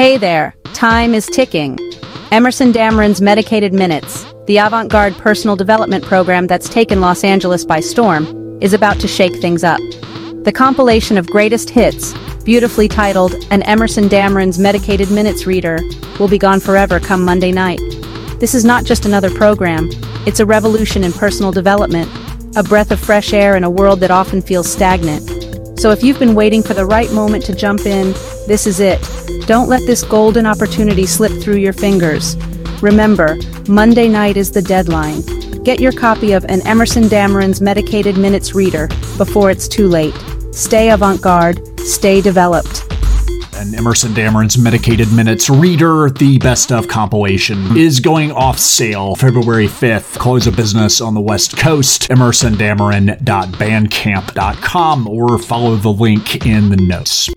Hey there, time is ticking. Emerson Dameron's Medicated Minutes, the avant garde personal development program that's taken Los Angeles by storm, is about to shake things up. The compilation of greatest hits, beautifully titled An Emerson Dameron's Medicated Minutes Reader, will be gone forever come Monday night. This is not just another program, it's a revolution in personal development, a breath of fresh air in a world that often feels stagnant. So if you've been waiting for the right moment to jump in, this is it. Don't let this golden opportunity slip through your fingers. Remember, Monday night is the deadline. Get your copy of An Emerson Dameron's Medicated Minutes Reader before it's too late. Stay avant-garde, stay developed. An Emerson Dameron's Medicated Minutes Reader, the best of compilation, is going off sale February 5th. Close of business on the West Coast. emersondameron.bandcamp.com or follow the link in the notes.